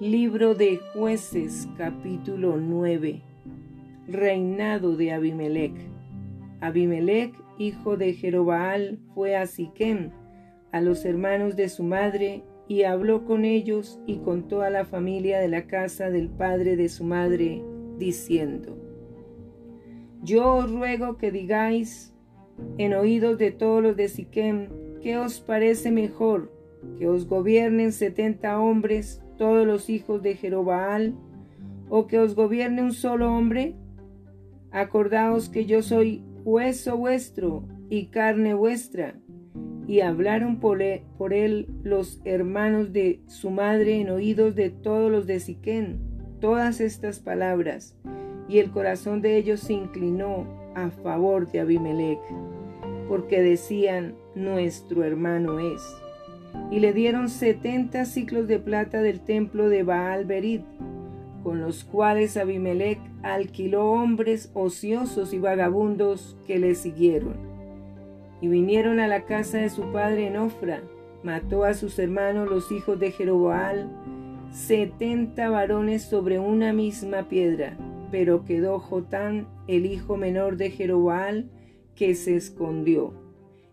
Libro de jueces capítulo 9 Reinado de Abimelech Abimelech, hijo de Jerobaal, fue a Siquem, a los hermanos de su madre, y habló con ellos y con toda la familia de la casa del padre de su madre, diciendo, Yo os ruego que digáis en oídos de todos los de Siquem, ¿qué os parece mejor? ¿Que os gobiernen setenta hombres, todos los hijos de Jerobaal, o que os gobierne un solo hombre? Acordaos que yo soy hueso vuestro y carne vuestra, y hablaron por él, los hermanos de su madre en oídos de todos los de Siquén todas estas palabras, y el corazón de ellos se inclinó a favor de Abimelech, porque decían, nuestro hermano es. Y le dieron setenta ciclos de plata del templo de Baal Berid, con los cuales Abimelech alquiló hombres ociosos y vagabundos que le siguieron y vinieron a la casa de su padre en Ofra. Mató a sus hermanos los hijos de Jeroboal, setenta varones sobre una misma piedra. Pero quedó Jotán, el hijo menor de Jeroboal, que se escondió.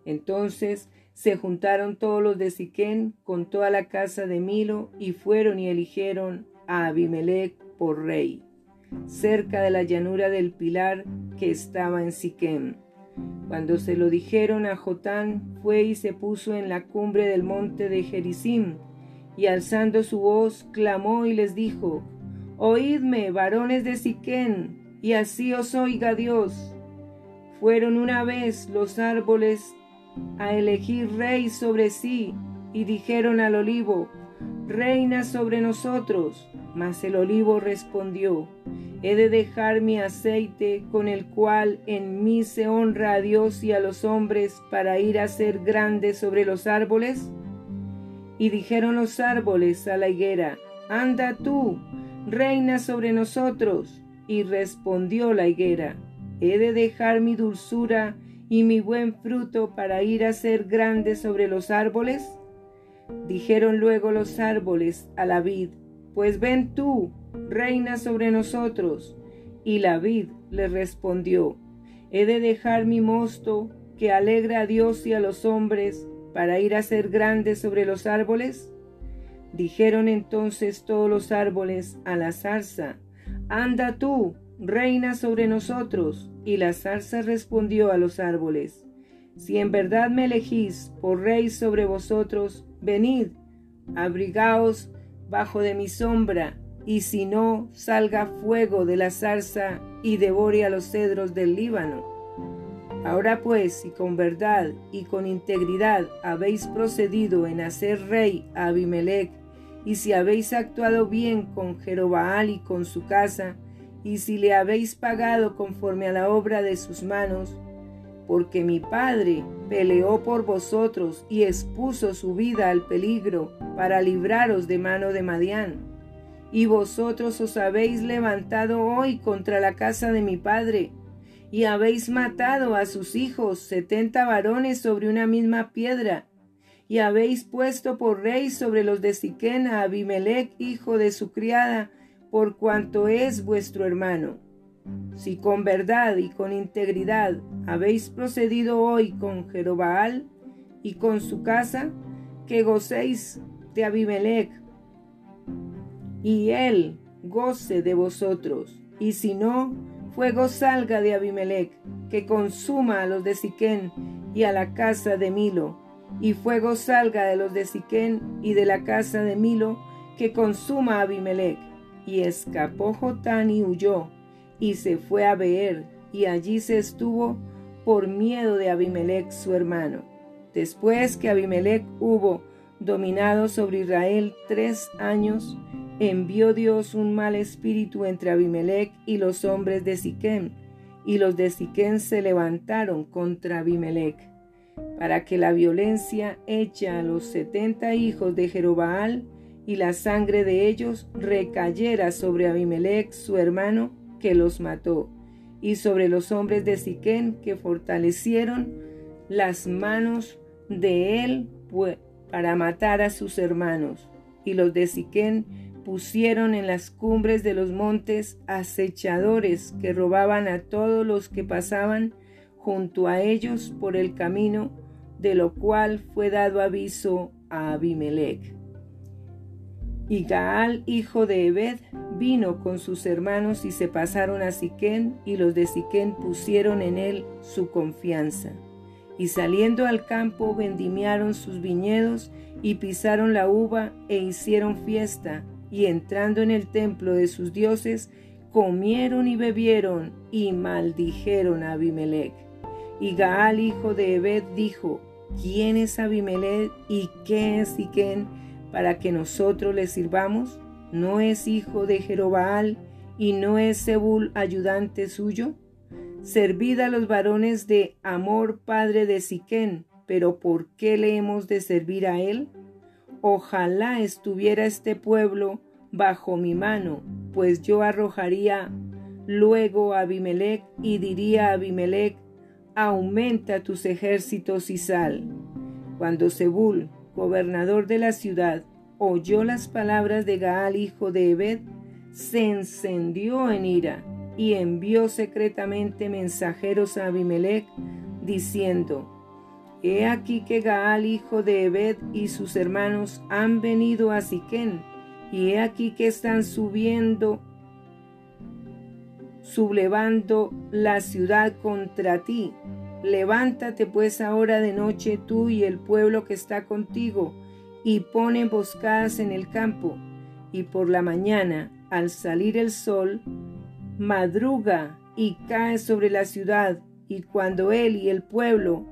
Entonces se juntaron todos los de Siquén con toda la casa de Milo y fueron y eligieron a Abimelech por rey, cerca de la llanura del pilar que estaba en Siquem. Cuando se lo dijeron a Jotán, fue y se puso en la cumbre del monte de Gerizim, y alzando su voz, clamó y les dijo, Oídme, varones de Siquén, y así os oiga Dios. Fueron una vez los árboles a elegir rey sobre sí, y dijeron al olivo, Reina sobre nosotros. Mas el olivo respondió, he de dejar mi aceite con el cual en mí se honra a Dios y a los hombres para ir a ser grande sobre los árboles? Y dijeron los árboles a la higuera, Anda tú, reina sobre nosotros. Y respondió la higuera, He de dejar mi dulzura y mi buen fruto para ir a ser grande sobre los árboles? Dijeron luego los árboles a la vid, Pues ven tú, reina sobre nosotros. Y la vid le respondió, ¿he de dejar mi mosto que alegra a Dios y a los hombres para ir a ser grande sobre los árboles? Dijeron entonces todos los árboles a la zarza, Anda tú, reina sobre nosotros. Y la zarza respondió a los árboles, Si en verdad me elegís por rey sobre vosotros, venid, abrigaos bajo de mi sombra, y si no, salga fuego de la zarza y devore a los cedros del Líbano. Ahora pues, si con verdad y con integridad habéis procedido en hacer rey a Abimelech, y si habéis actuado bien con Jerobaal y con su casa, y si le habéis pagado conforme a la obra de sus manos, porque mi Padre peleó por vosotros y expuso su vida al peligro para libraros de mano de Madián. Y vosotros os habéis levantado hoy contra la casa de mi padre, y habéis matado a sus hijos, setenta varones sobre una misma piedra, y habéis puesto por rey sobre los de Siquén a Abimelech, hijo de su criada, por cuanto es vuestro hermano. Si con verdad y con integridad habéis procedido hoy con Jerobaal y con su casa, que gocéis de Abimelech, y él goce de vosotros. Y si no, fuego salga de Abimelech, que consuma a los de Siquén y a la casa de Milo, y fuego salga de los de Siquén y de la casa de Milo, que consuma a Abimelech. Y escapó Jotán y huyó, y se fue a Beer, y allí se estuvo por miedo de Abimelech su hermano. Después que Abimelech hubo dominado sobre Israel tres años, envió Dios un mal espíritu entre Abimelech y los hombres de Siquem, y los de Siquem se levantaron contra Abimelech, para que la violencia hecha a los setenta hijos de Jerobaal y la sangre de ellos recayera sobre Abimelech su hermano, que los mató, y sobre los hombres de Siquem que fortalecieron las manos de él para matar a sus hermanos, y los de Siquem pusieron en las cumbres de los montes acechadores que robaban a todos los que pasaban junto a ellos por el camino, de lo cual fue dado aviso a Abimelech. Y Gaal, hijo de Ebed, vino con sus hermanos y se pasaron a Siquén, y los de Siquén pusieron en él su confianza. Y saliendo al campo vendimiaron sus viñedos y pisaron la uva e hicieron fiesta, y entrando en el templo de sus dioses, comieron y bebieron y maldijeron a Abimelech. Y Gaal, hijo de Ebed, dijo, ¿quién es Abimelech y qué es Siquén? Para que nosotros le sirvamos? ¿No es hijo de Jerobaal y no es Zebul ayudante suyo? Servid a los varones de Amor, padre de Siquén, pero ¿por qué le hemos de servir a él? Ojalá estuviera este pueblo bajo mi mano, pues yo arrojaría luego a Abimelech y diría a Abimelech, aumenta tus ejércitos y sal. Cuando Zebul, gobernador de la ciudad, oyó las palabras de Gaal, hijo de Ebed, se encendió en ira y envió secretamente mensajeros a Abimelech, diciendo, He aquí que Gaal, hijo de Ebed, y sus hermanos han venido a Siquén, y he aquí que están subiendo, sublevando la ciudad contra ti, Levántate pues ahora de noche tú y el pueblo que está contigo, y pon emboscadas en el campo, y por la mañana, al salir el sol, madruga y cae sobre la ciudad, y cuando él y el pueblo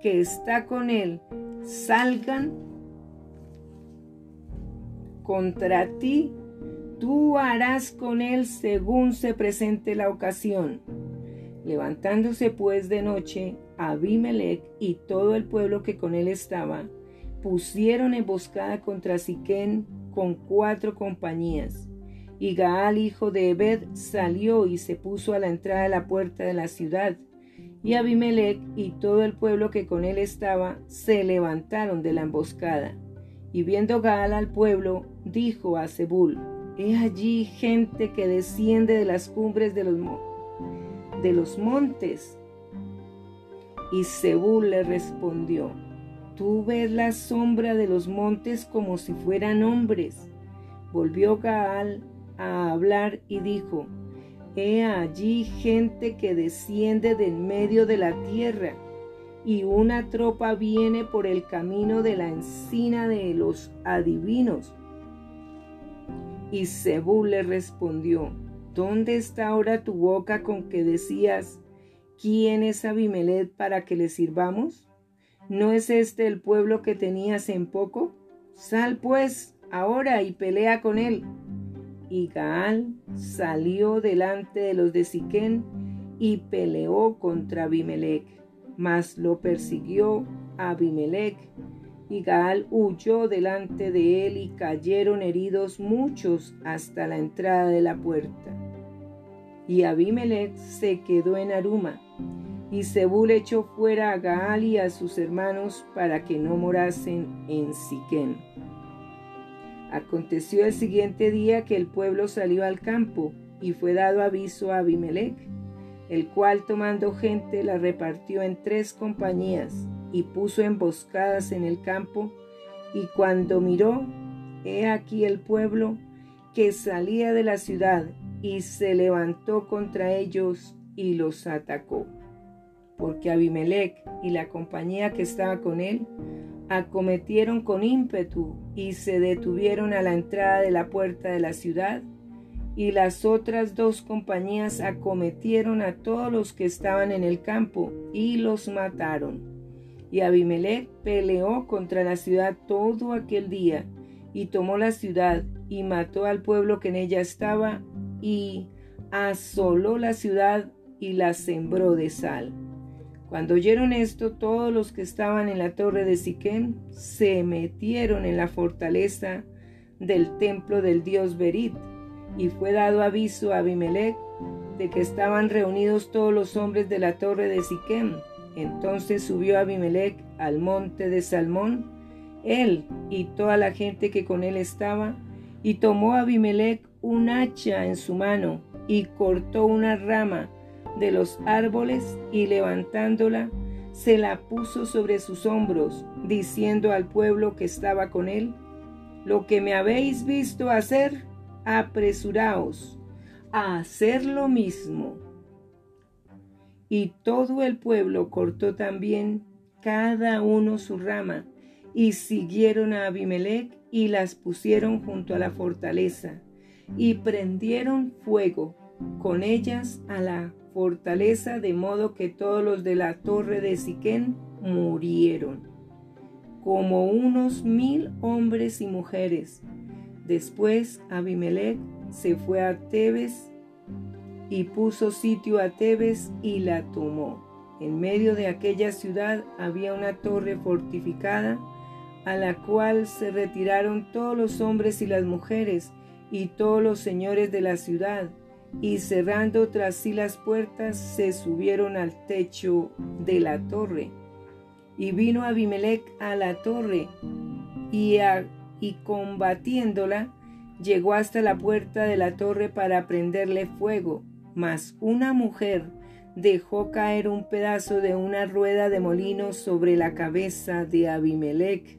que está con él salgan contra ti, tú harás con él según se presente la ocasión. Levantándose pues de noche, Abimelech y todo el pueblo que con él estaba, pusieron emboscada contra Siquén con cuatro compañías. Y Gaal, hijo de Ebed, salió y se puso a la entrada de la puerta de la ciudad. Y Abimelech y todo el pueblo que con él estaba se levantaron de la emboscada. Y viendo Gaal al pueblo, dijo a Zebul, He allí gente que desciende de las cumbres de los montes de los montes. Y Zebul le respondió, Tú ves la sombra de los montes como si fueran hombres. Volvió Gaal a hablar y dijo, He allí gente que desciende del medio de la tierra, y una tropa viene por el camino de la encina de los adivinos. Y Zebul le respondió, ¿Dónde está ahora tu boca con que decías, ¿quién es Abimelech para que le sirvamos? ¿No es este el pueblo que tenías en poco? Sal pues ahora y pelea con él. Y Gaal salió delante de los de Siquén y peleó contra Abimelech, mas lo persiguió Abimelech y Gaal huyó delante de él y cayeron heridos muchos hasta la entrada de la puerta. Y Abimelech se quedó en Aruma, y Zebul echó fuera a Gaal y a sus hermanos para que no morasen en Siquén. Aconteció el siguiente día que el pueblo salió al campo, y fue dado aviso a Abimelech, el cual tomando gente la repartió en tres compañías, y puso emboscadas en el campo, y cuando miró, he aquí el pueblo que salía de la ciudad y se levantó contra ellos y los atacó. Porque Abimelech y la compañía que estaba con él acometieron con ímpetu y se detuvieron a la entrada de la puerta de la ciudad, y las otras dos compañías acometieron a todos los que estaban en el campo y los mataron. Y Abimelech peleó contra la ciudad todo aquel día, y tomó la ciudad, y mató al pueblo que en ella estaba, y asoló la ciudad y la sembró de sal. Cuando oyeron esto, todos los que estaban en la torre de Siquem se metieron en la fortaleza del templo del dios Berit, y fue dado aviso a Abimelech de que estaban reunidos todos los hombres de la torre de Siquem. Entonces subió Abimelech al monte de Salmón, él y toda la gente que con él estaba, Y tomó Abimelech un hacha en su mano y cortó una rama de los árboles y levantándola, se la puso sobre sus hombros, diciendo al pueblo que estaba con él, Lo que me habéis visto hacer, apresuraos a hacer lo mismo. Y todo el pueblo cortó también cada uno su rama, y siguieron a Abimelech y las pusieron junto a la fortaleza, y prendieron fuego con ellas a la fortaleza, de modo que todos los de la torre de Siquén murieron, como unos mil hombres y mujeres. Después Abimelech se fue a Tebes y puso sitio a Tebes y la tomó. En medio de aquella ciudad había una torre fortificada, a la cual se retiraron todos los hombres y las mujeres y todos los señores de la ciudad, y cerrando tras sí las puertas, se subieron al techo de la torre. Y vino Abimelech a la torre, y, y combatiéndola, llegó hasta la puerta de la torre para prenderle fuego, mas una mujer dejó caer un pedazo de una rueda de molino sobre la cabeza de Abimelech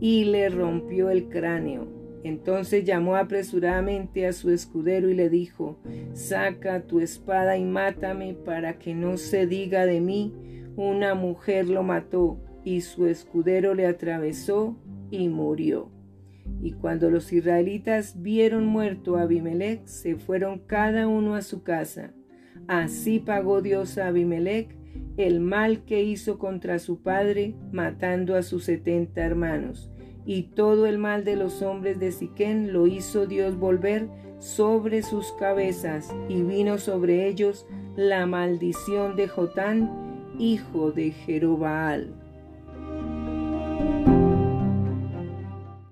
y le rompió el cráneo. Entonces llamó apresuradamente a su escudero y le dijo, saca tu espada y mátame para que no se diga de mí, una mujer lo mató, y su escudero le atravesó y murió. Y cuando los israelitas vieron muerto a Abimelech, se fueron cada uno a su casa. Así pagó Dios a Abimelech el mal que hizo contra su padre, matando a sus setenta hermanos y todo el mal de los hombres de Siquén lo hizo Dios volver sobre sus cabezas, y vino sobre ellos la maldición de Jotán, hijo de Jerobaal.